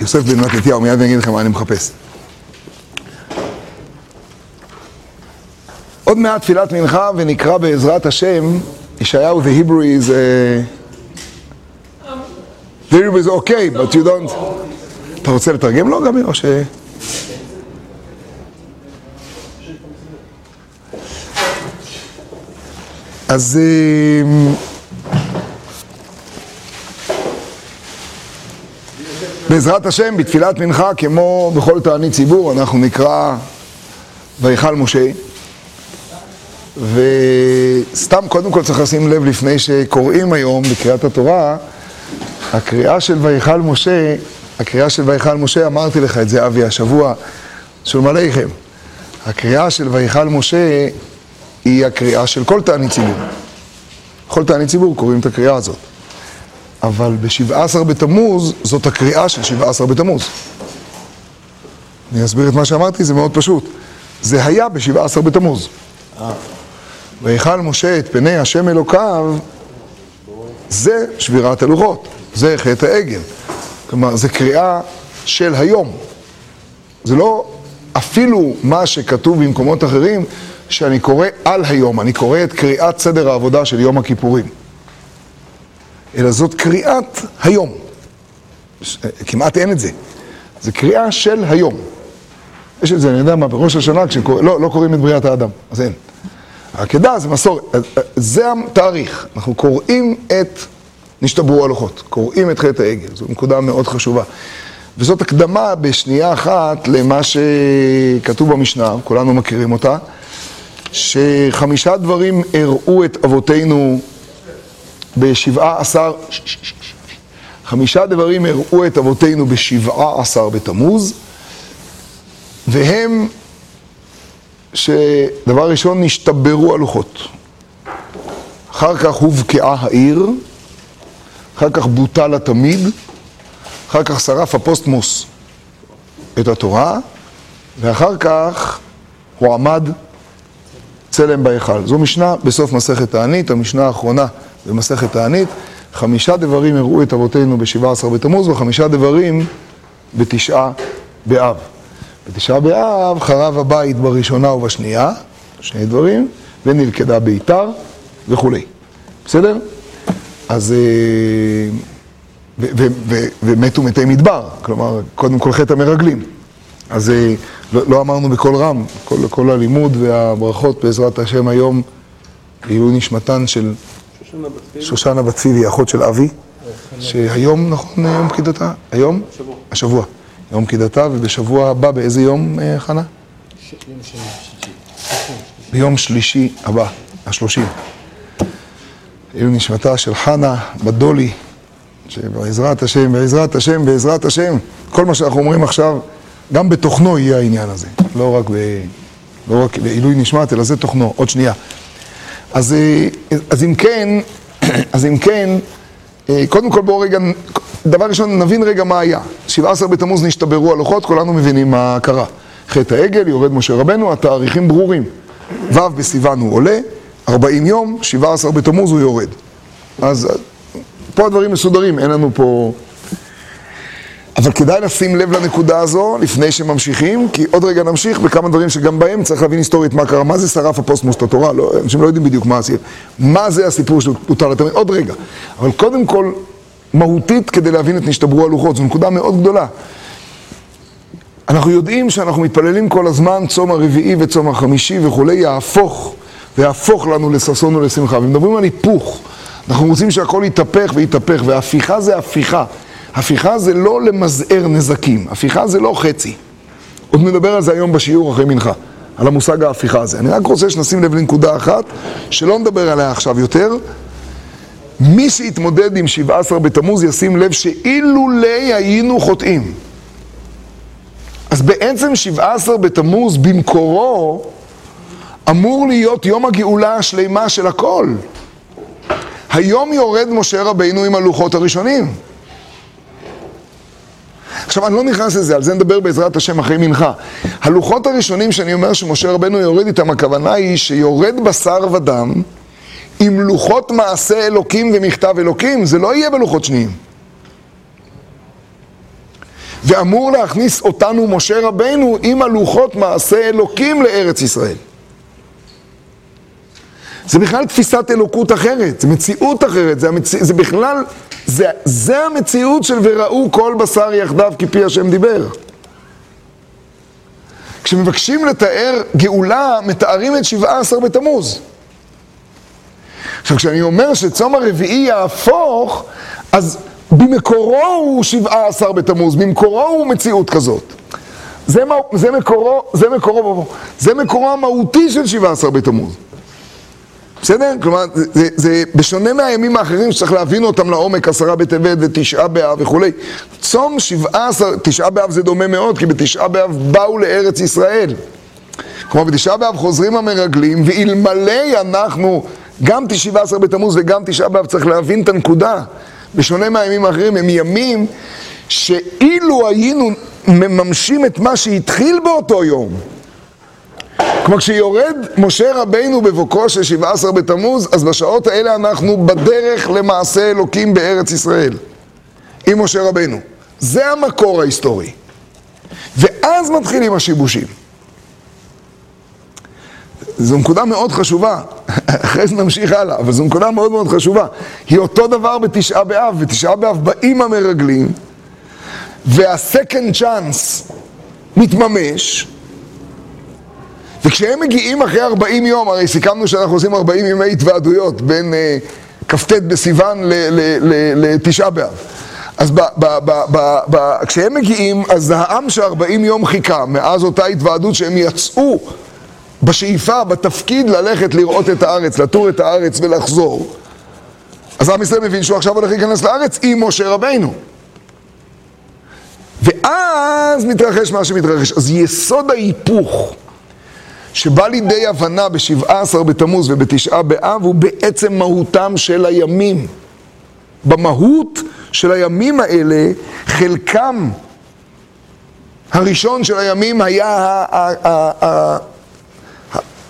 יוסף בן מתתיהו, מיד אני אגיד לכם מה אני מחפש. עוד מעט תפילת מנחה ונקרא בעזרת השם, ישעיהו Hebrew is uh, the Hebrew is okay, but you don't... אתה רוצה לתרגם לו גם או ש... אז... בעזרת השם, בתפילת מנחה, כמו בכל תענית ציבור, אנחנו נקרא ויכל משה. וסתם, קודם כל צריך לשים לב לפני שקוראים היום בקריאת התורה, הקריאה של ויכל משה, הקריאה של ויכל משה, אמרתי לך את זה אבי השבוע, שלום עליכם. הקריאה של ויכל משה היא הקריאה של כל תענית ציבור. כל תענית ציבור קוראים את הקריאה הזאת. אבל ב-17 בתמוז זאת הקריאה של 17 בתמוז. אני אסביר את מה שאמרתי, זה מאוד פשוט. זה היה ב-17 בתמוז. ויכל משה את פני השם אלוקיו, זה שבירת הלוחות, זה חטא העגל. כלומר, זה קריאה של היום. זה לא אפילו מה שכתוב במקומות אחרים, שאני קורא על היום, אני קורא את קריאת סדר העבודה של יום הכיפורים. אלא זאת קריאת היום. כמעט אין את זה. זה קריאה של היום. יש את זה, אני יודע מה, בראש השנה, כשקורא, לא, לא קוראים את בריאת האדם, אז אין. העקדה זה מסורת, זה התאריך. אנחנו קוראים את נשתברו הלוחות, קוראים את חטא העגל, זו נקודה מאוד חשובה. וזאת הקדמה בשנייה אחת למה שכתוב במשנה, כולנו מכירים אותה, שחמישה דברים הראו את אבותינו בשבעה עשר, חמישה דברים הראו את אבותינו בשבעה עשר בתמוז, והם שדבר ראשון נשתברו הלוחות. אחר כך הובקעה העיר, אחר כך בוטל התמיד, אחר כך שרף הפוסטמוס את התורה, ואחר כך הוא עמד צלם בהיכל. זו משנה בסוף מסכת תענית, המשנה האחרונה במסכת תענית. חמישה דברים הראו את אבותינו בשבעה עשר בתמוז, וחמישה דברים בתשעה באב. בתשעה באב חרב הבית בראשונה ובשנייה, שני דברים, ונלכדה ביתר וכולי. בסדר? אז... אה, ומתו מתי מדבר, כלומר, קודם כל חטא המרגלים. אז אה, לא, לא אמרנו בקול רם, כל, כל הלימוד והברכות בעזרת השם היום לעילוי נשמתן של שושנה בת ציבי, אחות של אבי, שהיום, נכון, יום פקידתה? היום? השבוע. השבוע. יום פקידתה, ובשבוע הבא, באיזה יום, אה, חנה? ביום שלישי הבא, השלושים. עילוי נשמתה של חנה בדולי, שבעזרת השם, בעזרת השם, בעזרת השם, כל מה שאנחנו אומרים עכשיו, גם בתוכנו יהיה העניין הזה, לא רק, ב, לא רק בעילוי נשמת, אלא זה תוכנו, עוד שנייה. אז, אה, אז אם כן, אז אם כן, אה, קודם כל בואו רגע, דבר ראשון נבין רגע מה היה. 17 בתמוז נשתברו הלוחות, כולנו מבינים מה קרה. חטא העגל, יורד משה רבנו, התאריכים ברורים. ו' בסיוון הוא עולה, 40 יום, 17 בתמוז הוא יורד. אז פה הדברים מסודרים, אין לנו פה... אבל כדאי לשים לב לנקודה הזו לפני שממשיכים, כי עוד רגע נמשיך בכמה דברים שגם בהם צריך להבין היסטורית מה קרה, מה זה שרף הפוסטמוס התורה, לא, אנשים לא יודעים בדיוק מה זה, מה זה הסיפור שהותר לתמיד, עוד רגע. אבל קודם כל, מהותית כדי להבין את נשתברו הלוחות, זו נקודה מאוד גדולה. אנחנו יודעים שאנחנו מתפללים כל הזמן, צום הרביעי וצום החמישי וכולי, יהפוך, ויהפוך לנו לששון ולשמחה. ומדברים על היפוך. אנחנו רוצים שהכל יתהפך ויתהפך, והפיכה זה הפיכה. הפיכה זה לא למזער נזקים, הפיכה זה לא חצי. עוד נדבר על זה היום בשיעור אחרי מנחה, על המושג ההפיכה הזה. אני רק רוצה שנשים לב לנקודה אחת, שלא נדבר עליה עכשיו יותר. מי שיתמודד עם 17 בתמוז ישים לב שאילולי היינו חוטאים. אז בעצם 17 בתמוז במקורו אמור להיות יום הגאולה השלימה של הכל. היום יורד משה רבינו עם הלוחות הראשונים. עכשיו, אני לא נכנס לזה, על זה נדבר בעזרת השם אחרי מנחה. הלוחות הראשונים שאני אומר שמשה רבנו יורד איתם, הכוונה היא שיורד בשר ודם עם לוחות מעשה אלוקים ומכתב אלוקים, זה לא יהיה בלוחות שניים. ואמור להכניס אותנו, משה רבנו, עם הלוחות מעשה אלוקים לארץ ישראל. זה בכלל תפיסת אלוקות אחרת, זה מציאות אחרת, זה, המצ... זה בכלל, זה, זה המציאות של וראו כל בשר יחדיו כפי השם דיבר. כשמבקשים לתאר גאולה, מתארים את שבעה עשר בתמוז. עכשיו, כשאני אומר שצום הרביעי יהפוך, אז במקורו הוא שבעה עשר בתמוז, במקורו הוא מציאות כזאת. זה, זה, מקורו, זה, מקורו, זה מקורו המהותי של שבעה עשר בתמוז. בסדר? כלומר, זה, זה, זה בשונה מהימים האחרים שצריך להבין אותם לעומק, עשרה בטבת ותשעה באב וכולי. צום שבעה עשר, תשעה באב זה דומה מאוד, כי בתשעה באב באו לארץ ישראל. כלומר, בתשעה באב חוזרים המרגלים, ואלמלא אנחנו, גם תשעה עשר בתמוז וגם תשעה באב, צריך להבין את הנקודה. בשונה מהימים האחרים, הם ימים שאילו היינו מממשים את מה שהתחיל באותו יום, כלומר, כשיורד משה רבינו בבוקרו של 17 בתמוז, אז בשעות האלה אנחנו בדרך למעשה אלוקים בארץ ישראל, עם משה רבינו. זה המקור ההיסטורי. ואז מתחילים השיבושים. זו נקודה מאוד חשובה, אחרי זה נמשיך הלאה, אבל זו נקודה מאוד מאוד חשובה. היא אותו דבר בתשעה באב, בתשעה באב באים המרגלים, והסקנד צ'אנס מתממש, וכשהם מגיעים אחרי 40 יום, הרי סיכמנו שאנחנו עושים 40 ימי התוועדויות בין uh, כ"ט בסיוון לתשעה באב. אז ב, ב, ב, ב, ב, כשהם מגיעים, אז העם ש-40 יום חיכה, מאז אותה התוועדות שהם יצאו בשאיפה, בתפקיד ללכת לראות את הארץ, לטור את הארץ ולחזור. אז עם ישראל מבין שהוא עכשיו הולך להיכנס לארץ עם משה רבינו. ואז מתרחש מה שמתרחש. אז יסוד ההיפוך שבא לידי הבנה ב-17 בתמוז ובתשעה באב הוא בעצם מהותם של הימים. במהות של הימים האלה, חלקם הראשון של הימים היה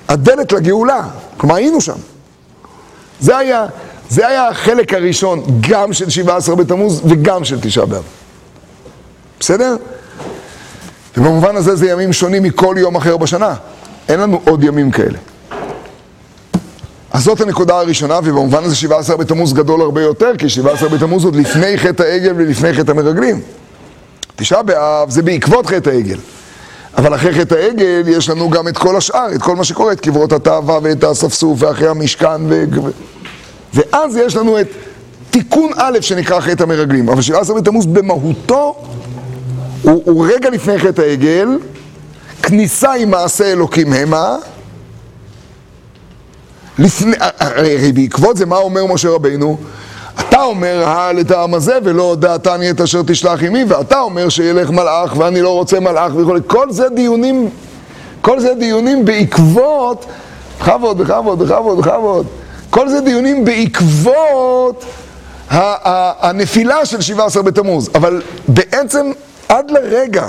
הדלת לגאולה, כלומר היינו שם. זה היה, זה היה החלק הראשון, גם של 17 בתמוז וגם של תשעה באב. בסדר? ובמובן הזה זה ימים שונים מכל יום אחר בשנה. אין לנו עוד ימים כאלה. אז זאת הנקודה הראשונה, ובמובן הזה 17 בתמוז גדול הרבה יותר, כי 17 בתמוז עוד לפני חטא העגל ולפני חטא המרגלים. תשעה באב זה בעקבות חטא העגל. אבל אחרי חטא העגל יש לנו גם את כל השאר, את כל מה שקורה, את קברות התאווה ואת האספסוף ואחרי המשכן ו... ואז יש לנו את תיקון א' שנקרא חטא המרגלים. אבל 17 בתמוז במהותו הוא, הוא רגע לפני חטא העגל, כניסה עם מעשה אלוקים המה, לפני, הרי בעקבות זה מה אומר משה רבינו? אתה אומר את העם הזה ולא הודעתני את אשר תשלח עמי ואתה אומר שילך מלאך ואני לא רוצה מלאך וכו' כל זה דיונים, כל זה דיונים בעקבות בכבוד, בכבוד, בכבוד, בכבוד. כל זה דיונים בעקבות הנפילה של 17 בתמוז. אבל בעצם עד לרגע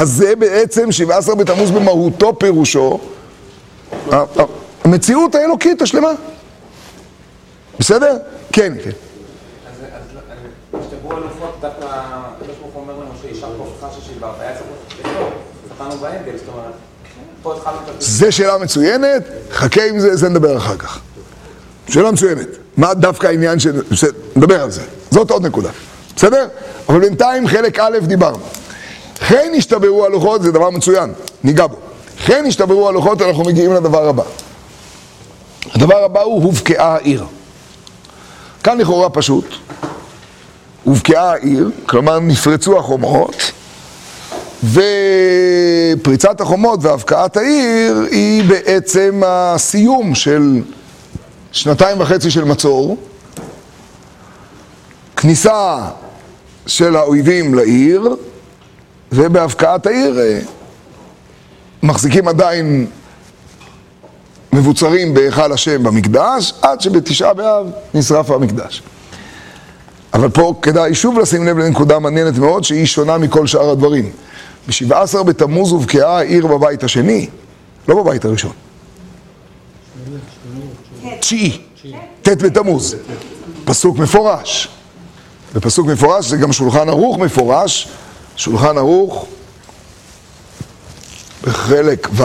הזה בעצם 17 בתמוז במהותו פירושו המציאות האלוקית השלמה. בסדר? כן, כן. זה שאלה מצוינת, חכה עם זה, זה נדבר אחר כך. שאלה מצוינת. מה דווקא העניין של... נדבר על זה. זאת עוד נקודה. בסדר? אבל בינתיים חלק א' דיברנו. כן השתברו הלוחות, זה דבר מצוין, ניגע בו. כן השתברו הלוחות, אנחנו מגיעים לדבר הבא. הדבר הבא הוא הובקעה העיר. כאן לכאורה פשוט. הובקעה העיר, כלומר נפרצו החומות, ופריצת החומות והבקעת העיר היא בעצם הסיום של שנתיים וחצי של מצור, כניסה של האויבים לעיר, ובהבקעת העיר אה, מחזיקים עדיין מבוצרים בהיכל השם במקדש, עד שבתשעה באב נשרף המקדש. אבל פה כדאי שוב לשים לב לנקודה מעניינת מאוד, שהיא שונה מכל שאר הדברים. ב-17 בתמוז הובקעה העיר בבית השני, לא בבית הראשון. תשיעי, ט' בתמוז, פסוק מפורש. בפסוק מפורש זה גם שולחן ערוך מפורש, שולחן ערוך, בחלק ו',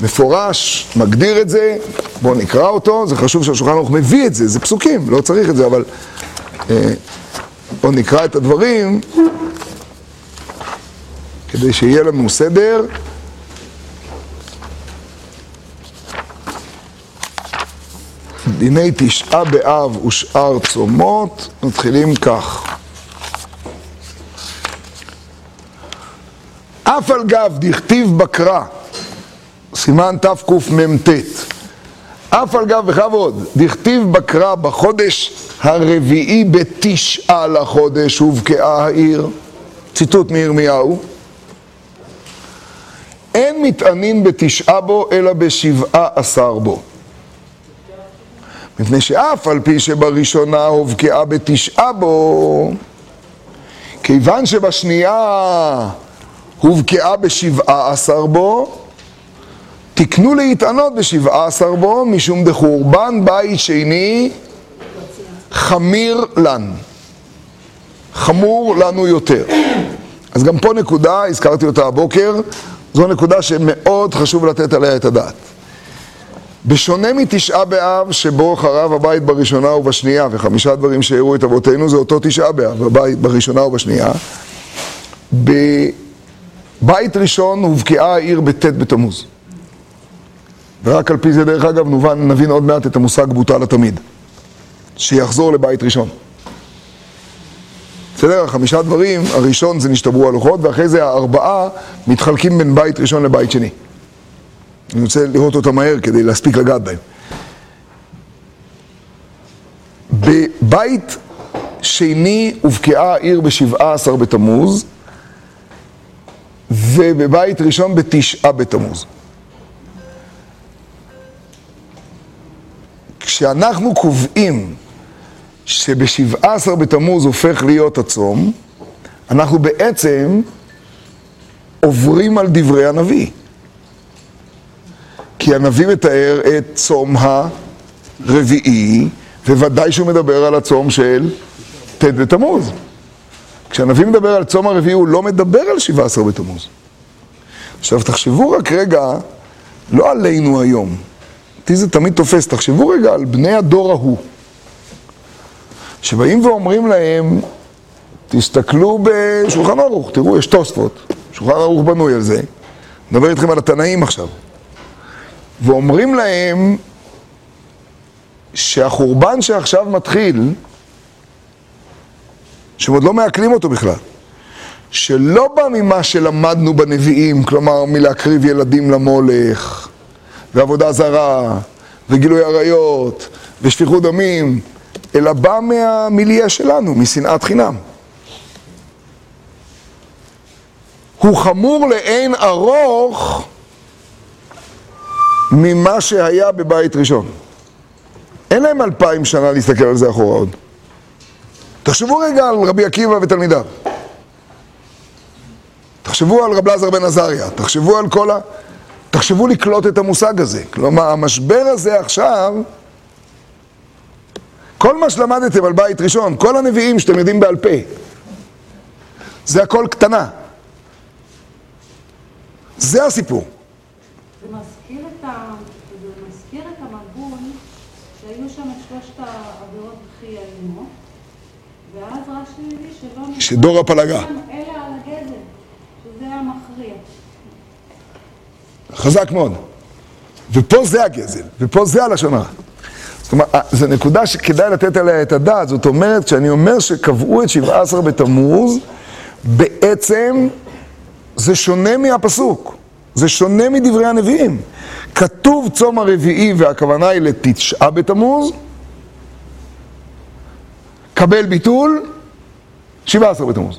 מפורש, מגדיר את זה, בואו נקרא אותו, זה חשוב שהשולחן ערוך מביא את זה, זה פסוקים, לא צריך את זה, אבל אה, בואו נקרא את הדברים כדי שיהיה לנו סדר. דיני תשעה באב ושאר צומות, מתחילים כך. אף על גב דכתיב בקרא, סימן תקמ"ט, אף על גב בכבוד, דכתיב בקרא בחודש הרביעי בתשעה לחודש הובקעה העיר, ציטוט מירמיהו, אין מטענין בתשעה בו אלא בשבעה עשר בו. מפני שאף על פי שבראשונה הובקעה בתשעה בו, כיוון שבשנייה הובקעה בשבעה עשר בו, תקנו להתענות בשבעה עשר בו, משום דחורבן בית שני חמיר לן. חמור לנו יותר. אז גם פה נקודה, הזכרתי אותה הבוקר, זו נקודה שמאוד חשוב לתת עליה את הדעת. בשונה מתשעה באב, שבו חרב הבית בראשונה ובשנייה, וחמישה דברים שהראו את אבותינו, זה אותו תשעה באב, הבית בראשונה ובשנייה. בבית ראשון הובקעה העיר בט' בתמוז. ורק על פי זה, דרך אגב, נובן, נבין עוד מעט את המושג בוטל לתמיד. שיחזור לבית ראשון. בסדר? החמישה דברים, הראשון זה נשתברו הלוחות, ואחרי זה הארבעה מתחלקים בין בית ראשון לבית שני. אני רוצה לראות אותם מהר כדי להספיק לגעת בהם. בבית שני הובקעה העיר בשבעה עשר בתמוז, ובבית ראשון בתשעה בתמוז. כשאנחנו קובעים שבשבעה עשר בתמוז הופך להיות הצום, אנחנו בעצם עוברים על דברי הנביא. כי הנביא מתאר את צום הרביעי, וודאי שהוא מדבר על הצום של ט' בתמוז. כשהנביא מדבר על צום הרביעי, הוא לא מדבר על שבעה עשר בתמוז. עכשיו, תחשבו רק רגע, לא עלינו היום, אותי זה תמיד תופס, תחשבו רגע על בני הדור ההוא, שבאים ואומרים להם, תסתכלו בשולחן ערוך, תראו, יש תוספות, שולחן ערוך בנוי על זה, נדבר איתכם על התנאים עכשיו. ואומרים להם שהחורבן שעכשיו מתחיל, שהם עוד לא מעכלים אותו בכלל, שלא בא ממה שלמדנו בנביאים, כלומר מלהקריב ילדים למולך, ועבודה זרה, וגילוי עריות, ושפיכות דמים, אלא בא מהמיליה שלנו, משנאת חינם. הוא חמור לאין ארוך ממה שהיה בבית ראשון. אין להם אלפיים שנה להסתכל על זה אחורה עוד. תחשבו רגע על רבי עקיבא ותלמידיו. תחשבו על רב לזר בן עזריה, תחשבו על כל ה... תחשבו לקלוט את המושג הזה. כלומר, המשבר הזה עכשיו, כל מה שלמדתם על בית ראשון, כל הנביאים שאתם יודעים בעל פה, זה הכל קטנה. זה הסיפור. זה מזכיר את, ה... זה מזכיר את המבול שהיו שם את שלושת העבירות הכי איומות, ואז רש"י מביא שלא... שדור הפלגה. אלא על הגזל, שזה המכריע. חזק מאוד. ופה זה הגזל, ופה זה הלשון הרע. זאת אומרת, זו נקודה שכדאי לתת עליה את הדעת. זאת אומרת, כשאני אומר שקבעו את שבעה עשר בתמוז, בעצם זה שונה מהפסוק. זה שונה מדברי הנביאים. כתוב צום הרביעי והכוונה היא לתשעה בתמוז, קבל ביטול, שבעה עשר בתמוז.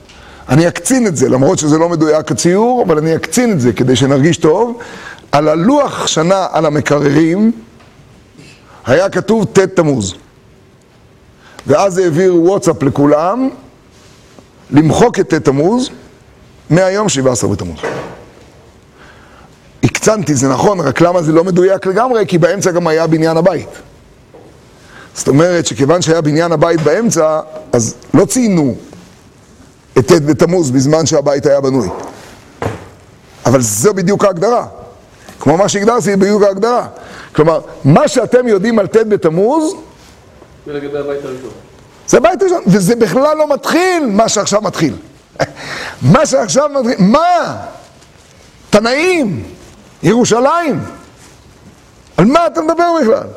אני אקצין את זה, למרות שזה לא מדויק הציור, אבל אני אקצין את זה כדי שנרגיש טוב. על הלוח שנה על המקררים היה כתוב ט' תמוז. ואז העביר וואטסאפ לכולם למחוק את ט' תמוז מהיום 17 בתמוז. הקצנתי, זה נכון, רק למה זה לא מדויק לגמרי? כי באמצע גם היה בניין הבית. זאת אומרת שכיוון שהיה בניין הבית באמצע, אז לא ציינו את ט' בתמוז בזמן שהבית היה בנוי. אבל זו בדיוק ההגדרה. כמו מה שהגדרתי, בדיוק ההגדרה. כלומר, מה שאתם יודעים על ט' בתמוז, זה לגבי הבית הראשון. זה בית ראשון, וזה בכלל לא מתחיל מה שעכשיו מתחיל. מה שעכשיו מתחיל, מה? תנאים, ירושלים. על מה אתה מדבר בכלל?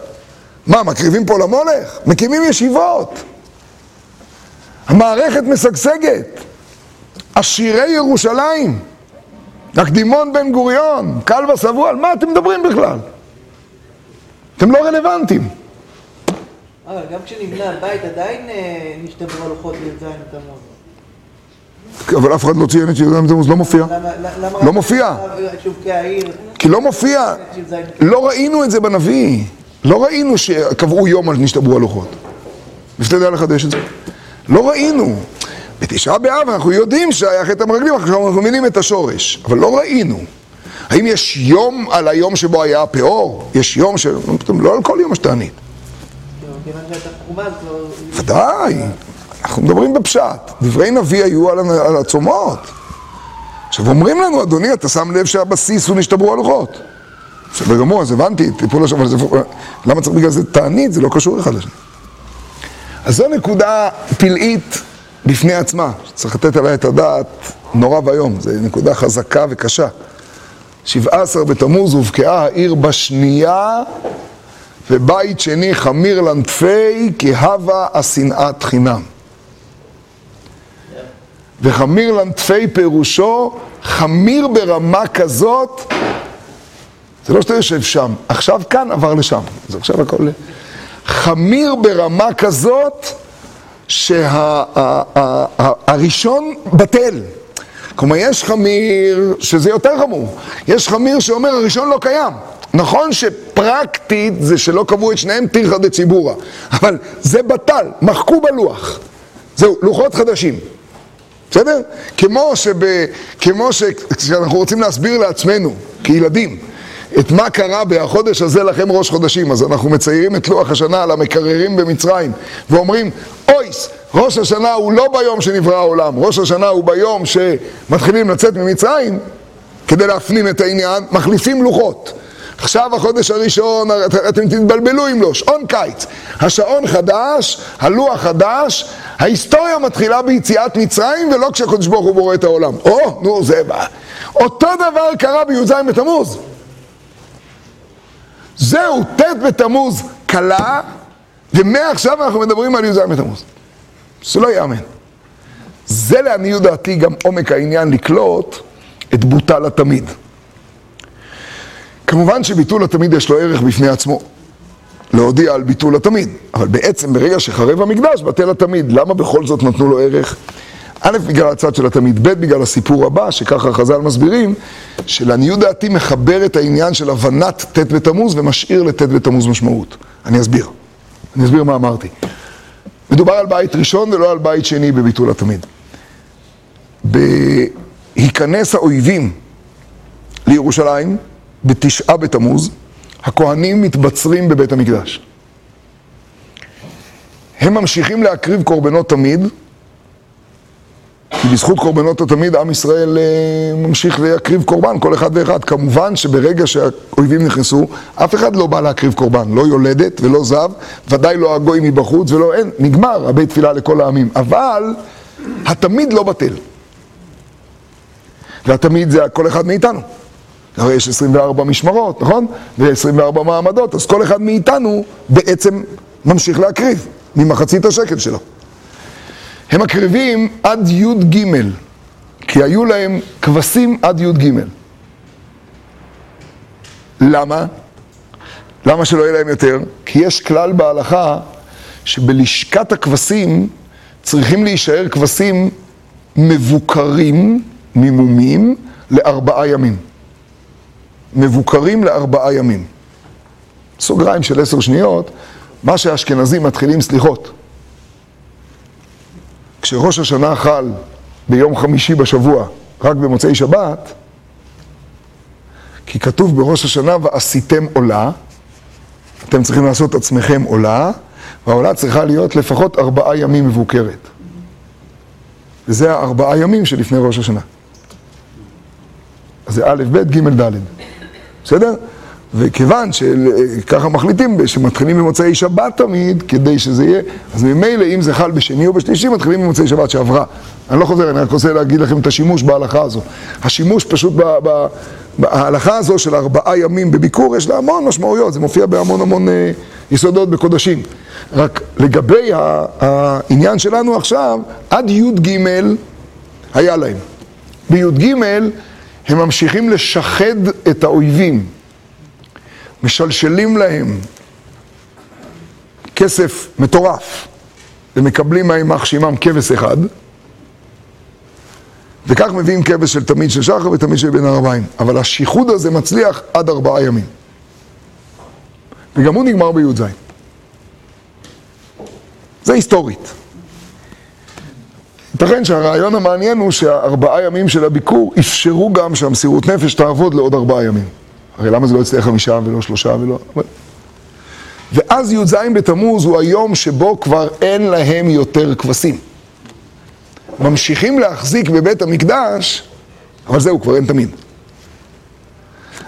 מה, מקריבים פה למולך? מקימים ישיבות. המערכת משגשגת. עשירי ירושלים. הקדימון בן גוריון, קל ושבוע, על מה אתם מדברים בכלל? אתם לא רלוונטיים. אבל גם כשנבנה הבית עדיין אה, נשתברו הלוחות לי"ז בתמוז. אבל אף אחד לא ציין את י"ז בתמוז, לא מופיע. לא מופיע. כי לא מופיע. י"ז לא ראינו את זה בנביא. לא ראינו שקבעו יום על נשתברו הלוחות. ושתדע לחדש את זה. לא ראינו. בתשעה באב אנחנו יודעים שהיה חטא המרגלים, עכשיו אנחנו מבינים את השורש. אבל לא ראינו. האם יש יום על היום שבו היה הפאור? יש יום ש... לא על כל יום אז כבר... ודאי, אנחנו מדברים בפשט. דברי נביא היו על הצומות. עכשיו אומרים לנו, אדוני, אתה שם לב שהבסיס הוא נשתברו הלוחות. בסדר גמור, אז הבנתי, טיפול השם, אבל זה, למה צריך בגלל זה תענית? זה לא קשור אחד לשני. אז זו נקודה פלאית בפני עצמה, שצריך לתת עליה את הדעת נורא ואיום, זו נקודה חזקה וקשה. 17 בתמוז הובקעה העיר בשנייה ובית שני חמיר לנטפי כי הווה השנאת חינם. וחמיר לנטפי פירושו חמיר ברמה כזאת, זה לא שאתה יושב שם, עכשיו כאן עבר לשם, זה עכשיו הכל... חמיר ברמה כזאת שהראשון בטל. כלומר, יש חמיר שזה יותר חמור. יש חמיר שאומר הראשון לא קיים. נכון שפרקטית זה שלא קבעו את שניהם תירחא דציבורא, אבל זה בטל, מחקו בלוח. זהו, לוחות חדשים. בסדר? כמו, שב, כמו שכשאנחנו רוצים להסביר לעצמנו, כילדים, את מה קרה בחודש הזה לכם ראש חודשים, אז אנחנו מציירים את לוח השנה על המקררים במצרים, ואומרים, אויס, ראש השנה הוא לא ביום שנברא העולם, ראש השנה הוא ביום שמתחילים לצאת ממצרים, כדי להפנים את העניין, מחליפים לוחות. עכשיו החודש הראשון, אתם תתבלבלו אם לא, שעון קיץ. השעון חדש, הלוח חדש, ההיסטוריה מתחילה ביציאת מצרים ולא כשהקדוש ברוך הוא בורא את העולם. או, נו, זה בא. אותו דבר קרה בי"ז בתמוז. זהו, ט' בתמוז קלה, ומעכשיו אנחנו מדברים על י"ז בתמוז. זה לא ייאמן. זה לעניות דעתי גם עומק העניין לקלוט את בוטל התמיד. כמובן שביטול התמיד יש לו ערך בפני עצמו, להודיע על ביטול התמיד, אבל בעצם ברגע שחרב המקדש בטל התמיד, למה בכל זאת נתנו לו ערך? א', בגלל הצד של התמיד, ב', בגלל הסיפור הבא, שככה חז"ל מסבירים, שלעניות דעתי מחבר את העניין של הבנת ט' בתמוז ומשאיר לט' בתמוז משמעות. אני אסביר. אני אסביר מה אמרתי. מדובר על בית ראשון ולא על בית שני בביטול התמיד. בהיכנס האויבים לירושלים, בתשעה בתמוז, הכהנים מתבצרים בבית המקדש. הם ממשיכים להקריב קורבנות תמיד, כי בזכות קורבנות התמיד עם ישראל אה, ממשיך להקריב קורבן, כל אחד ואחד. כמובן שברגע שהאויבים נכנסו, אף אחד לא בא להקריב קורבן, לא יולדת ולא זב, ודאי לא הגוי מבחוץ ולא אין, נגמר הבית תפילה לכל העמים. אבל התמיד לא בטל. והתמיד זה כל אחד מאיתנו. הרי יש 24 משמרות, נכון? ו-24 מעמדות, אז כל אחד מאיתנו בעצם ממשיך להקריב ממחצית השקל שלו. הם מקריבים עד י"ג, כי היו להם כבשים עד י"ג. למה? למה שלא יהיה להם יותר? כי יש כלל בהלכה שבלשכת הכבשים צריכים להישאר כבשים מבוקרים, מימומים, לארבעה ימים. מבוקרים לארבעה ימים. סוגריים של עשר שניות, מה שהאשכנזים מתחילים סליחות. כשראש השנה חל ביום חמישי בשבוע, רק במוצאי שבת, כי כתוב בראש השנה ועשיתם עולה, אתם צריכים לעשות עצמכם עולה, והעולה צריכה להיות לפחות ארבעה ימים מבוקרת. וזה הארבעה ימים שלפני ראש השנה. אז זה א', ב', ג', ד'. בסדר? וכיוון שככה מחליטים שמתחילים במוצאי שבת תמיד, כדי שזה יהיה, אז ממילא אם זה חל בשני או בשלישי, מתחילים במוצאי שבת שעברה. אני לא חוזר, אני רק רוצה להגיד לכם את השימוש בהלכה הזו. השימוש פשוט ב... ב ההלכה הזו של ארבעה ימים בביקור, יש לה המון משמעויות, זה מופיע בהמון המון אה, יסודות בקודשים. רק לגבי העניין שלנו עכשיו, עד י"ג היה להם. בי"ג הם ממשיכים לשחד את האויבים. משלשלים להם כסף מטורף ומקבלים מהיימח שמם כבש אחד וכך מביאים כבש של תמיד של שחר ותמיד של בן הרביים אבל השיחוד הזה מצליח עד ארבעה ימים. וגם הוא נגמר בי"ז. זה היסטורית. ייתכן שהרעיון המעניין הוא שהארבעה ימים של הביקור אפשרו גם שהמסירות נפש תעבוד לעוד ארבעה ימים הרי למה זה לא יצטרך חמישה ולא שלושה ולא... ואז י"ז בתמוז הוא היום שבו כבר אין להם יותר כבשים. ממשיכים להחזיק בבית המקדש, אבל זהו, כבר אין תמיד.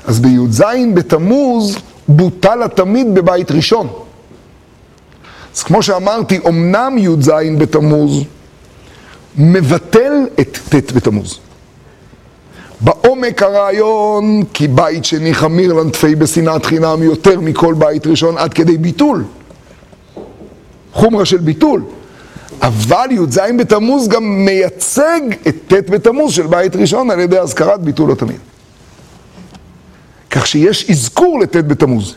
אז בי"ז בתמוז בוטל התמיד בבית ראשון. אז כמו שאמרתי, אמנם י"ז בתמוז מבטל את ט' בתמוז. בעומק הרעיון, כי בית שני חמיר לנטפי בשנאת חינם יותר מכל בית ראשון עד כדי ביטול. חומרה של ביטול. אבל י"ז בתמוז גם מייצג את ט' בתמוז של בית ראשון על ידי הזכרת ביטול התמיד. כך שיש אזכור לט' בתמוז.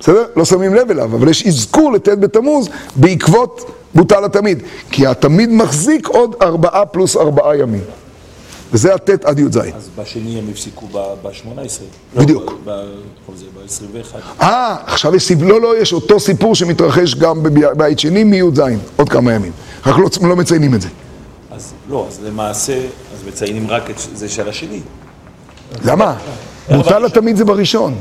בסדר? לא שמים לב אליו, אבל יש אזכור לט' בתמוז בעקבות בוטל התמיד. כי התמיד מחזיק עוד ארבעה פלוס ארבעה ימים. וזה הט' עד י"ז. אז בשני הם הפסיקו ב-18. בדיוק. ב-21. אה, עכשיו יש לא, לא, יש אותו סיפור שמתרחש גם בבית שני מי"ז, עוד כמה ימים. רק לא, לא מציינים את זה. אז לא, אז למעשה, אז מציינים רק את זה של השני. למה? בוטל התמיד זה בראשון.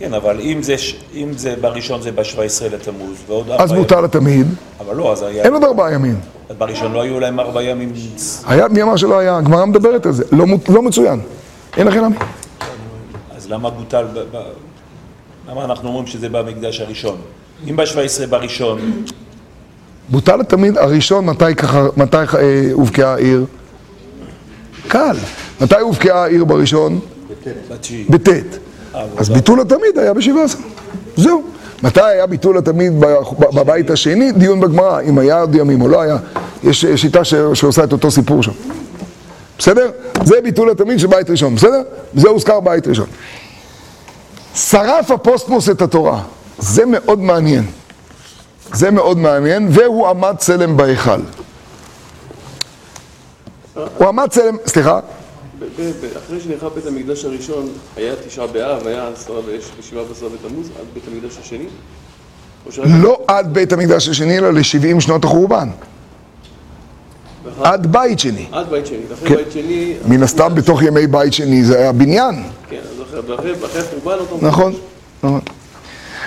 כן, אבל אם זה, אם זה בראשון זה ב-17 לתמוז, ועוד אז בוטל התמיד. אבל לא, אז היה... אין עוד ארבעה ימים. אז בראשון לא היו להם ארבעה ימים... היה, מי אמר שלא היה? הגמרא מדברת על זה. לא, לא מצוין. אין לכם למה. אז למה בוטל... ב, ב, למה אנחנו אומרים שזה במקדש הראשון? אם ב-17 בראשון... בוטל התמיד הראשון, מתי ככה, מתי אה, הובקעה העיר? קל. מתי הובקעה העיר בראשון? בט'. אז ביטול התמיד היה בשבעה עשר. זהו. מתי היה ביטול התמיד בבית השני? דיון בגמרא, אם היה עוד ימים או לא היה. יש שיטה שעושה את אותו סיפור שם. בסדר? זה ביטול התמיד של בית ראשון, בסדר? זה הוזכר בית ראשון. שרף הפוסטמוס את התורה. זה מאוד מעניין. זה מאוד מעניין, והוא עמד צלם בהיכל. הוא עמד צלם, סליחה? אחרי שנחרב בית המקדש הראשון, היה תשעה באב, היה עשרה ושבעה בעשרה בתמוז, עד בית המקדש השני? לא עד בית המקדש השני, אלא ל-70 שנות החורבן. עד בית שני. עד בית שני. אחרי כן. בית שני... מן הסתם בתוך ימי בית שני זה היה בניין. כן, אז אחרי החורבן אותו... נכון, נכון.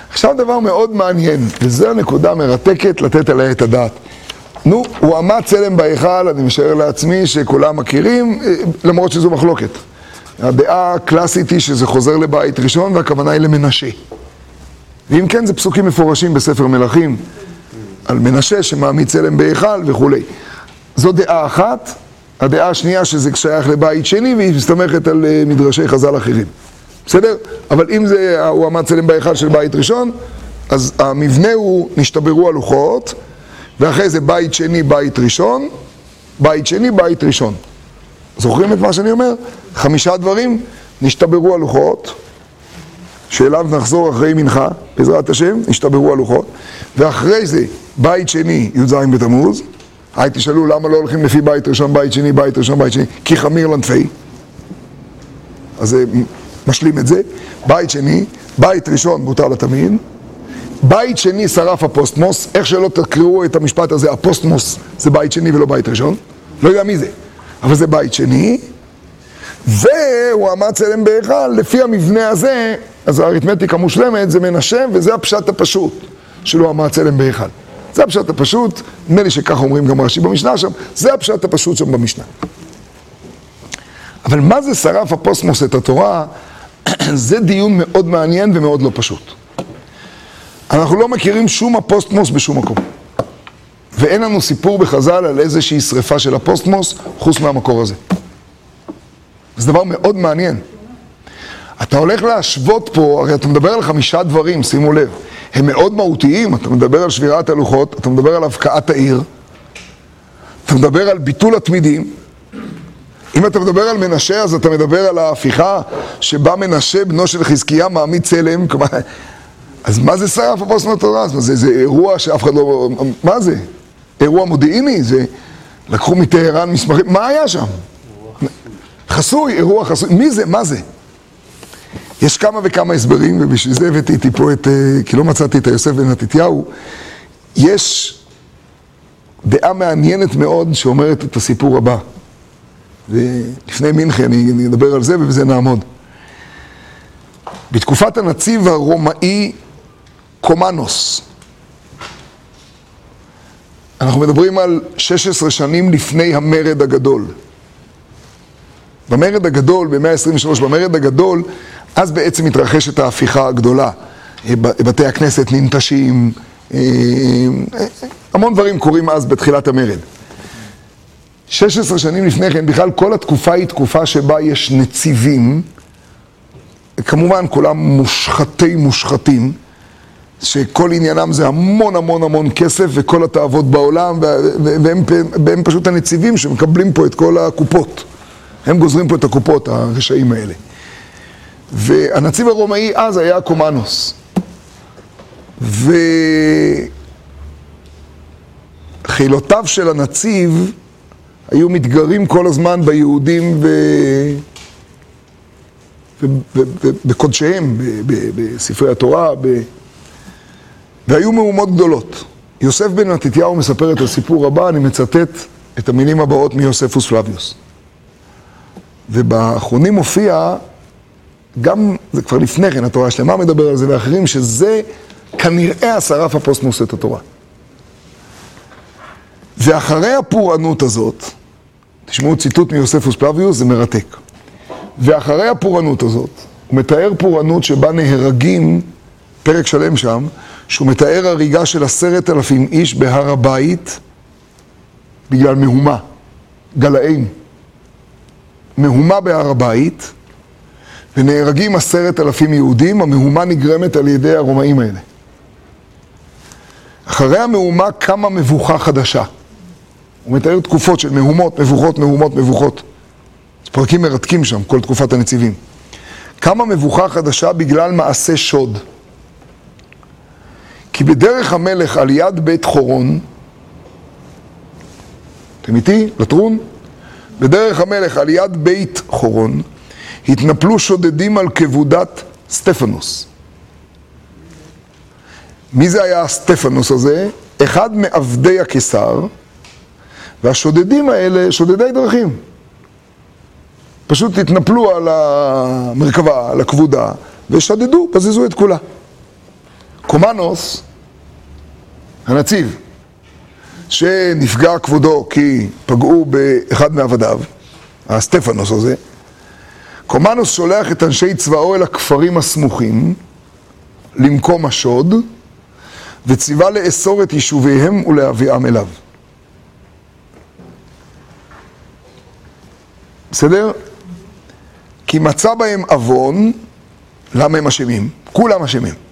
עכשיו דבר מאוד מעניין, וזו הנקודה המרתקת לתת עליה את הדעת. נו, הוא עמד צלם בהיכל, אני משער לעצמי שכולם מכירים, אה, למרות שזו מחלוקת. הדעה הקלאסית היא שזה חוזר לבית ראשון והכוונה היא למנשה. ואם כן, זה פסוקים מפורשים בספר מלכים על מנשה שמעמיד צלם בהיכל וכולי. זו דעה אחת, הדעה השנייה שזה שייך לבית שני והיא מסתמכת על אה, מדרשי חז"ל אחרים. בסדר? אבל אם זה, הוא עמד צלם בהיכל של בית ראשון, אז המבנה הוא, נשתברו הלוחות, ואחרי זה בית שני, בית ראשון, בית שני, בית ראשון. זוכרים את מה שאני אומר? חמישה דברים, נשתברו הלוחות, שאליו נחזור אחרי מנחה, בעזרת השם, נשתברו הלוחות, ואחרי זה, בית שני, י"ז בתמוז, היי תשאלו למה לא הולכים לפי בית ראשון, בית שני, בית ראשון, בית שני, כי חמיר לנפי, אז זה משלים את זה, בית שני, בית ראשון בוטל התמיד, בית שני שרף הפוסטמוס, איך שלא תקראו את המשפט הזה, הפוסטמוס זה בית שני ולא בית ראשון, לא יודע מי זה, אבל זה בית שני, והוא עמד צלם בהיכל, לפי המבנה הזה, אז האריתמטיקה מושלמת זה מנשה, וזה הפשט הפשוט, שהעמיד צלם בהיכל. זה הפשט הפשוט, נדמה לי שככה אומרים גם רש"י במשנה שם, זה הפשט הפשוט שם במשנה. אבל מה זה שרף אפוסטמוס את התורה? זה דיון מאוד מעניין ומאוד לא פשוט. אנחנו לא מכירים שום אפוסטמוס בשום מקום. ואין לנו סיפור בחז"ל על איזושהי שריפה של אפוסטמוס חוץ מהמקור הזה. זה דבר מאוד מעניין. אתה הולך להשוות פה, הרי אתה מדבר על חמישה דברים, שימו לב. הם מאוד מהותיים, אתה מדבר על שבירת הלוחות, אתה מדבר על הבקעת העיר, אתה מדבר על ביטול התמידים. אם אתה מדבר על מנשה, אז אתה מדבר על ההפיכה שבה מנשה, בנו של חזקיה, מעמיד צלם, כלומר... אז מה זה שרף הפוסט תורה? זה, זה אירוע שאף אחד לא... מה זה? אירוע מודיעיני? זה... לקחו מטהרן מסמכים, מה היה שם? חסוי, אירוע חסוי. מי זה? מה זה? יש כמה וכמה הסברים, ובשביל זה הבאתי איתי פה את... אה, כי לא מצאתי את היוסף בן מתתיהו. יש דעה מעניינת מאוד שאומרת את הסיפור הבא. ולפני מינכן אני אדבר על זה ובזה נעמוד. בתקופת הנציב הרומאי קומנוס, אנחנו מדברים על 16 שנים לפני המרד הגדול. במרד הגדול, במאה ה-23, במרד הגדול, אז בעצם מתרחשת ההפיכה הגדולה. בתי הכנסת ננטשים, אה, המון דברים קורים אז בתחילת המרד. 16 שנים לפני כן, בכלל כל התקופה היא תקופה שבה יש נציבים, כמובן כולם מושחתי מושחתים, שכל עניינם זה המון המון המון כסף וכל התאוות בעולם, והם, והם פשוט הנציבים שמקבלים פה את כל הקופות. הם גוזרים פה את הקופות, הרשעים האלה. והנציב הרומאי אז היה קומנוס. וחילותיו של הנציב היו מתגרים כל הזמן ביהודים ו... בקודשיהם, בספרי התורה, ב... והיו מהומות גדולות. יוסף בן מתתיהו מספר את הסיפור הבא, אני מצטט את המילים הבאות מיוספוס פלביוס. ובאחרונים מופיע, גם, זה כבר לפני כן, התורה השלמה מדבר על זה ואחרים, שזה כנראה השרף הפוסט את התורה. ואחרי הפורענות הזאת, תשמעו ציטוט מיוספוס פלביוס, זה מרתק. ואחרי הפורענות הזאת, הוא מתאר פורענות שבה נהרגים, פרק שלם שם, שהוא מתאר הריגה של עשרת אלפים איש בהר הבית בגלל מהומה, גלאים. מהומה בהר הבית, ונהרגים עשרת אלפים יהודים, המהומה נגרמת על ידי הרומאים האלה. אחרי המהומה קמה מבוכה חדשה. הוא מתאר תקופות של מהומות, מבוכות, מהומות, מבוכות. פרקים מרתקים שם, כל תקופת הנציבים. קמה מבוכה חדשה בגלל מעשה שוד. כי בדרך המלך על יד בית חורון, אתם איתי? לטרון? בדרך המלך על יד בית חורון, התנפלו שודדים על כבודת סטפנוס. מי זה היה הסטפנוס הזה? אחד מעבדי הקיסר, והשודדים האלה, שודדי דרכים. פשוט התנפלו על המרכבה, על הכבודה, ושדדו, בזזו את כולה. קומנוס, הנציב, שנפגע כבודו כי פגעו באחד מעבדיו, הסטפנוס הזה, קומנוס שולח את אנשי צבאו אל הכפרים הסמוכים למקום השוד, וציווה לאסור את יישוביהם ולהביאם אליו. בסדר? כי מצא בהם עוון, למה הם אשמים? כולם אשמים.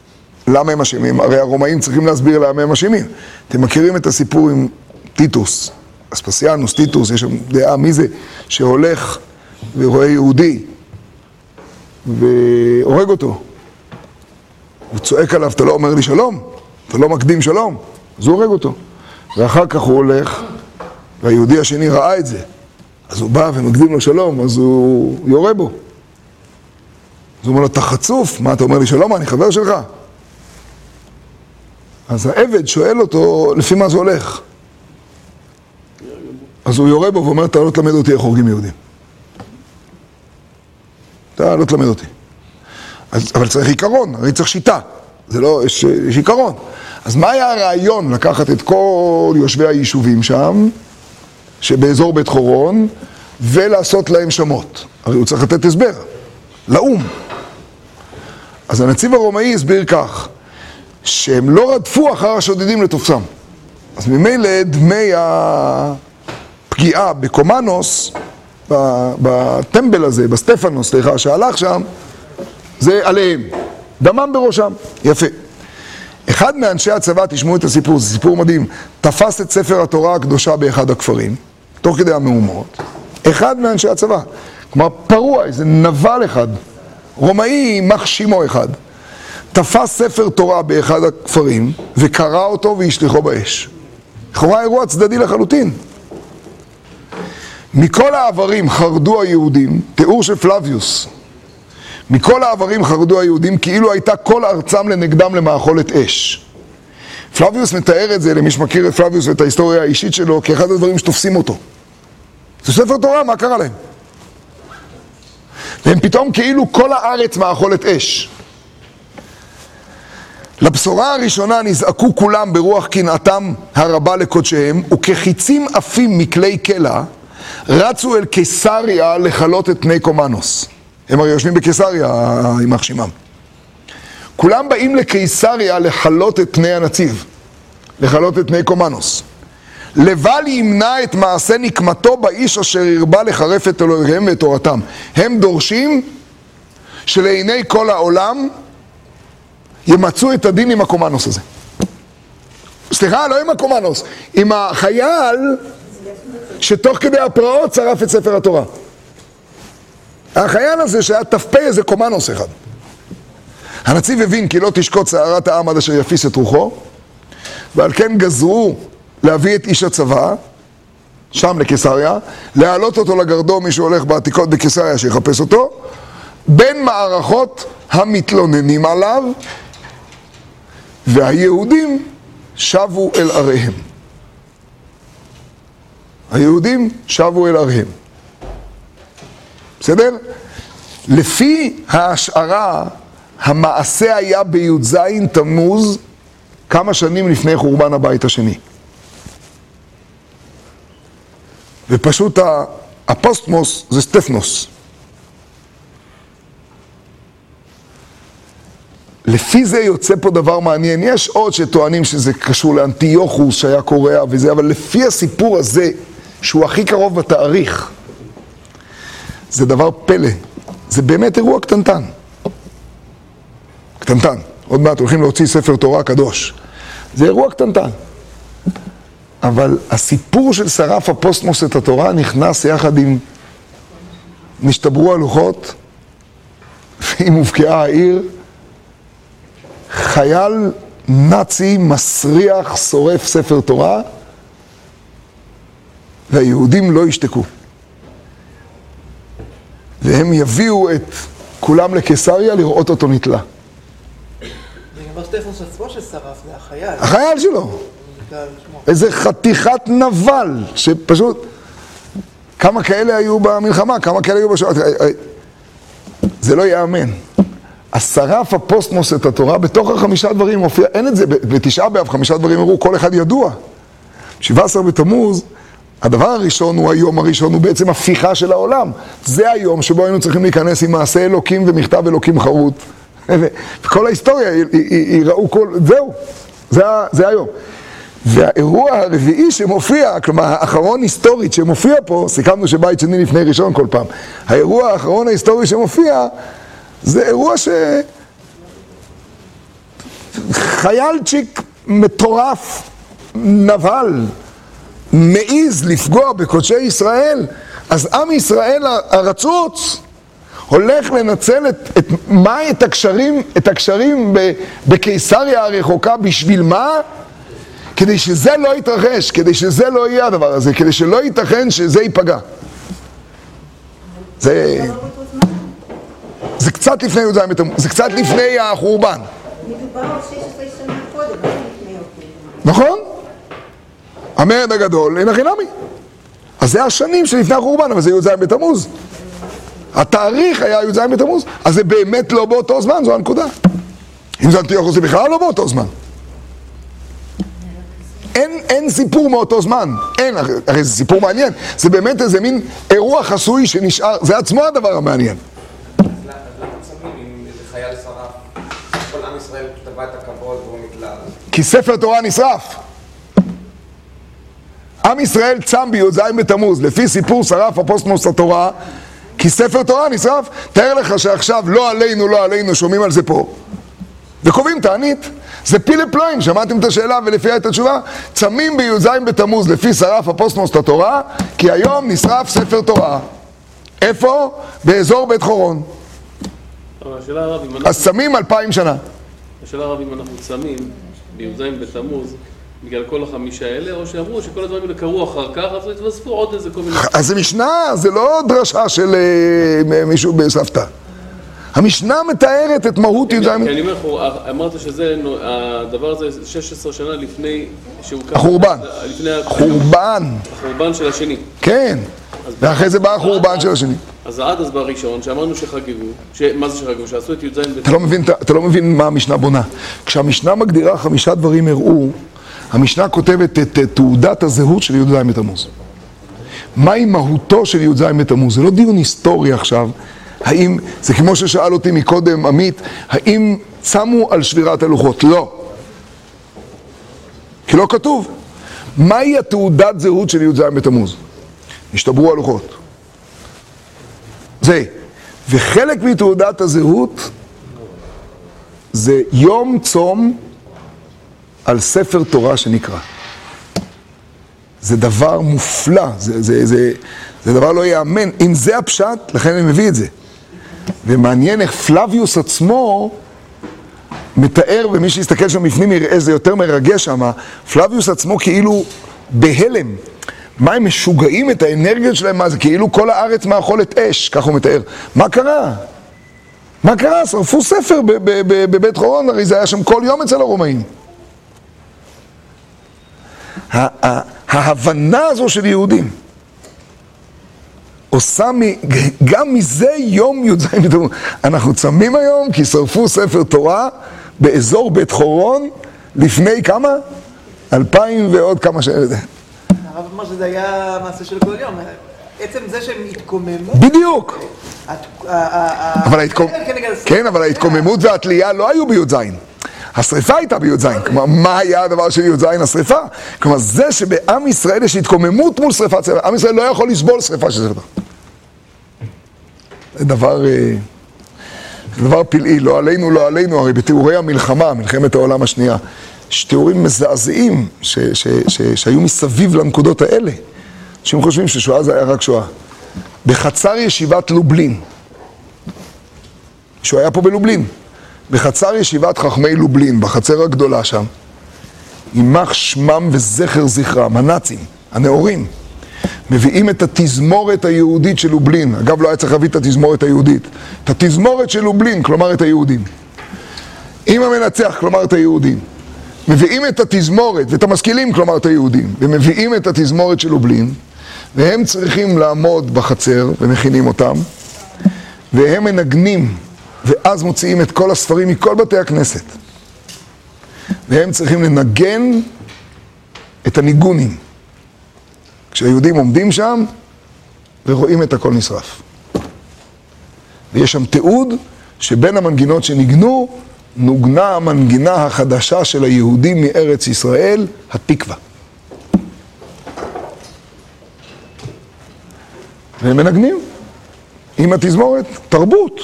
למה הם אשמים? הרי הרומאים צריכים להסביר למה הם אשמים. אתם מכירים את הסיפור עם טיטוס, אספסיאנוס, טיטוס, יש שם דעה מי זה שהולך ורואה יהודי והורג אותו. הוא צועק עליו, אתה לא אומר לי שלום? אתה לא מקדים שלום? אז הוא הורג אותו. ואחר כך הוא הולך, והיהודי השני ראה את זה. אז הוא בא ומקדים לו שלום, אז הוא יורה בו. אז הוא אומר לו, אתה חצוף, מה אתה אומר לי שלום, אני חבר שלך? אז העבד שואל אותו, לפי מה זה הולך? אז הוא יורה בו ואומר, אתה לא תלמד אותי איך הורגים יהודים. אתה לא תלמד אותי. אז, אבל צריך עיקרון, הרי צריך שיטה. זה לא, יש, יש עיקרון. אז מה היה הרעיון לקחת את כל יושבי היישובים שם, שבאזור בית חורון, ולעשות להם שמות? הרי הוא צריך לתת הסבר, לאו"ם. אז הנציב הרומאי הסביר כך, שהם לא רדפו אחר השודדים לתופסם. אז ממילא דמי הפגיעה בקומנוס, בטמבל הזה, בסטפנוס, סליחה, שהלך שם, זה עליהם. דמם בראשם. יפה. אחד מאנשי הצבא, תשמעו את הסיפור, זה סיפור מדהים, תפס את ספר התורה הקדושה באחד הכפרים, תוך כדי המהומות, אחד מאנשי הצבא, כלומר פרוע, איזה נבל אחד, רומאי יימח שמו אחד, תפס ספר תורה באחד הכפרים וקרע אותו והשליחו באש. לכאורה אירוע צדדי לחלוטין. מכל העברים חרדו היהודים, תיאור של פלביוס, מכל העברים חרדו היהודים כאילו הייתה כל ארצם לנגדם למאכולת אש. פלביוס מתאר את זה, למי שמכיר את פלביוס ואת ההיסטוריה האישית שלו, כאחד הדברים שתופסים אותו. זה ספר תורה, מה קרה להם? והם פתאום כאילו כל הארץ מאכולת אש. לבשורה הראשונה נזעקו כולם ברוח קנאתם הרבה לקודשיהם, וכחיצים עפים מכלי קלע, רצו אל קיסריה לכלות את פני קומנוס. הם הרי יושבים בקיסריה, יימח שמם. כולם באים לקיסריה לכלות את פני הנציב, לכלות את פני קומנוס. לבל ימנע את מעשה נקמתו באיש אשר הרבה לחרף את אלוהיהם ואת תורתם. הם דורשים שלעיני כל העולם ימצו את הדין עם הקומנוס הזה. סליחה, לא עם הקומנוס, עם החייל שתוך כדי הפרעות שרף את ספר התורה. החייל הזה שהיה ת"פ איזה קומנוס אחד. הנציב הבין כי לא תשקוט שערת העם עד אשר יפיס את רוחו, ועל כן גזרו להביא את איש הצבא, שם לקיסריה, להעלות אותו לגרדום, מי שהולך בעתיקות בקיסריה שיחפש אותו, בין מערכות המתלוננים עליו, והיהודים שבו אל עריהם. היהודים שבו אל עריהם. בסדר? לפי ההשערה, המעשה היה בי"ז תמוז, כמה שנים לפני חורבן הבית השני. ופשוט הפוסטמוס זה סטפנוס. לפי זה יוצא פה דבר מעניין. יש עוד שטוענים שזה קשור לאנטיוכוס שהיה קורע וזה, אבל לפי הסיפור הזה, שהוא הכי קרוב בתאריך, זה דבר פלא. זה באמת אירוע קטנטן. קטנטן. עוד מעט הולכים להוציא ספר תורה קדוש. זה אירוע קטנטן. אבל הסיפור של שרף הפוסטמוס את התורה נכנס יחד עם נשתברו הלוחות, ואם הובקעה העיר, חייל נאצי מסריח שורף ספר תורה, והיהודים לא ישתקו. והם יביאו את כולם לקיסריה לראות אותו נתלה. זה גם לא סטפנוס עצמו ששרף, זה החייל. החייל שלו. איזה חתיכת נבל, שפשוט... כמה כאלה היו במלחמה, כמה כאלה היו בשואה. זה לא ייאמן. אז שרף הפוסטמוס את התורה, בתוך החמישה דברים מופיע, אין את זה, בתשעה באב חמישה דברים הראו, כל אחד ידוע. 17 בתמוז, הדבר הראשון הוא היום הראשון, הוא בעצם הפיכה של העולם. זה היום שבו היינו צריכים להיכנס עם מעשה אלוקים ומכתב אלוקים חרוט. וכל ההיסטוריה, יראו כל, זהו, זה, זה היום. והאירוע הרביעי שמופיע, כלומר האחרון היסטורית שמופיע פה, סיכמנו שבית שני לפני ראשון כל פעם, האירוע האחרון ההיסטורי שמופיע זה אירוע ש... חיילצ'יק מטורף, נבל, מעז לפגוע בקודשי ישראל, אז עם ישראל הרצוץ הולך לנצל את, את, מה, את הקשרים, את הקשרים ב, בקיסריה הרחוקה, בשביל מה? כדי שזה לא יתרחש, כדי שזה לא יהיה הדבר הזה, כדי שלא ייתכן שזה ייפגע. זה... זה קצת לפני י"ז בתמוז, זה קצת לפני החורבן. מדובר על 16 שנה קודם, לא. נכון? המרד הגדול, אין הכי נמי. אז זה השנים שלפני החורבן, אבל זה י"ז בתמוז. התאריך היה י"ז בתמוז, אז זה באמת לא באותו זמן, זו הנקודה. אם זה אנטיוכוס זה בכלל לא באותו זמן. אין, אין סיפור מאותו זמן, אין, הרי זה סיפור מעניין, זה באמת איזה מין אירוע חסוי שנשאר, זה עצמו הדבר המעניין. אז למה צמים אם איזה חייל שרף? כל עם את הכבוד והוא נתלה. כי ספר תורה נשרף. עם ישראל צם בי"ז בתמוז, לפי סיפור שרף אפוסטמוס התורה, כי ספר תורה נשרף. תאר לך שעכשיו לא עלינו, לא עלינו, שומעים על זה פה. וקובעים תענית. זה פילי פלואים, שמעתם את השאלה ולפי את התשובה? צמים בי"ז בתמוז לפי שרף אפוסטמוס התורה, כי היום נשרף ספר תורה. איפה? באזור בית חורון. אז צמים אלפיים שנה. השאלה הרב, אם אנחנו צמים בי"ז בתמוז בגלל כל החמישה האלה, או שאמרו שכל הדברים האלה קרו אחר כך, אז התווספו עוד איזה כל מיני... אז זה משנה, זה לא דרשה של אה, מישהו בסבתא. המשנה מתארת את מהות י"ז... כי אני אומר, לך, אמרת שזה, נו- הדבר הזה 16 שנה לפני. החורבן. לפני ה- חורבן, החורבן של השני. כן. ואחרי זה בא החורבן של השני. אז עד אז בראשון, שאמרנו שחגגו. מה זה שחגגו? שעשו את י"ז בתמוז. לא אתה לא מבין מה המשנה בונה. כשהמשנה מגדירה חמישה דברים הראו, המשנה כותבת את תעודת הזהות של י"ז בתמוז. מהי מהותו של י"ז בתמוז? זה לא דיון היסטורי עכשיו. האם, זה כמו ששאל אותי מקודם עמית, האם צמו על שבירת הלוחות? לא. כי לא כתוב. מהי התעודת זהות של י"ז בתמוז? נשתברו הלוחות. זה. וחלק מתעודת הזהות זה יום צום על ספר תורה שנקרא. זה דבר מופלא, זה, זה, זה, זה דבר לא ייאמן. אם זה הפשט, לכן אני מביא את זה. ומעניין איך פלביוס עצמו מתאר, ומי שיסתכל שם בפנים יראה זה יותר מרגש שם, פלביוס עצמו כאילו בהלם. מה הם משוגעים את האנרגיות שלהם, מה זה כאילו כל הארץ מאכולת אש, כך הוא מתאר. מה קרה? מה קרה? שרפו ספר בבית חורון, הרי זה היה שם כל יום אצל הרומאים. ההבנה הזו של יהודים עושה מ- גם מזה יום י"ז. אנחנו צמים היום כי שרפו ספר תורה באזור בית חורון לפני כמה? אלפיים ועוד כמה ש... הרב אמר שזה היה מעשה של כל יום. עצם זה שהם התקוממו, בדיוק. אבל ההתקומ... כנגד השרפה. כן, אבל ההתקוממות והתלייה לא היו בי"ז. השריפה הייתה בי"ז. כלומר, מה היה הדבר של י"ז? השריפה. כלומר, זה שבעם ישראל יש התקוממות מול שריפת ספר. עם ישראל לא יכול לסבול שריפה של ספר. זה דבר... אה, זה דבר פלאי, לא עלינו, לא עלינו, הרי בתיאורי המלחמה, מלחמת העולם השנייה, יש תיאורים מזעזעים ש, ש, ש, שהיו מסביב לנקודות האלה. אנשים חושבים ששואה זה היה רק שואה. בחצר ישיבת לובלין, שהוא היה פה בלובלין, בחצר ישיבת חכמי לובלין, בחצר הגדולה שם, יימח שמם וזכר זכרם, הנאצים, הנאורים, מביאים את התזמורת היהודית של לובלין, אגב לא היה צריך להביא את התזמורת היהודית, את התזמורת של לובלין, כלומר את היהודים. עם המנצח, כלומר את היהודים. מביאים את התזמורת ואת המשכילים, כלומר את היהודים, ומביאים את התזמורת של לובלין, והם צריכים לעמוד בחצר, ומכינים אותם, והם מנגנים, ואז מוציאים את כל הספרים מכל בתי הכנסת. והם צריכים לנגן את הניגונים. כשהיהודים עומדים שם ורואים את הכל נשרף. ויש שם תיעוד שבין המנגינות שניגנו, נוגנה המנגינה החדשה של היהודים מארץ ישראל, התקווה. והם מנגנים עם התזמורת, תרבות.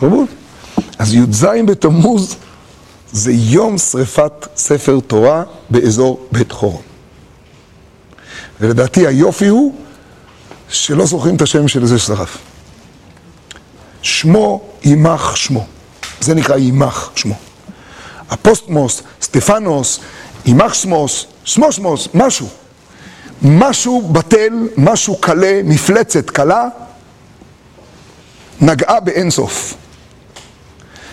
תרבות. אז י"ז בתמוז זה יום שריפת ספר תורה באזור בית חורון. ולדעתי היופי הוא שלא זוכרים את השם של זה ששרף. שמו יימח שמו. זה נקרא יימח שמו. אפוסטמוס, סטפנוס, יימח שמוס, שמו שמוס, משהו. משהו בטל, משהו קלה, מפלצת קלה, נגעה באין סוף.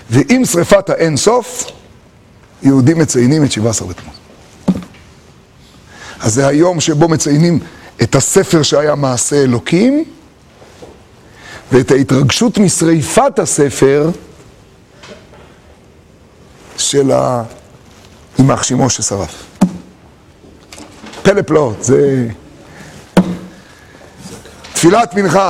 ועם שריפת האין סוף, יהודים מציינים את 17 בתמוז. אז זה היום שבו מציינים את הספר שהיה מעשה אלוקים, ואת ההתרגשות משריפת הספר של יימח שמו ששרף. פלא פלאות, זה תפילת מנחה.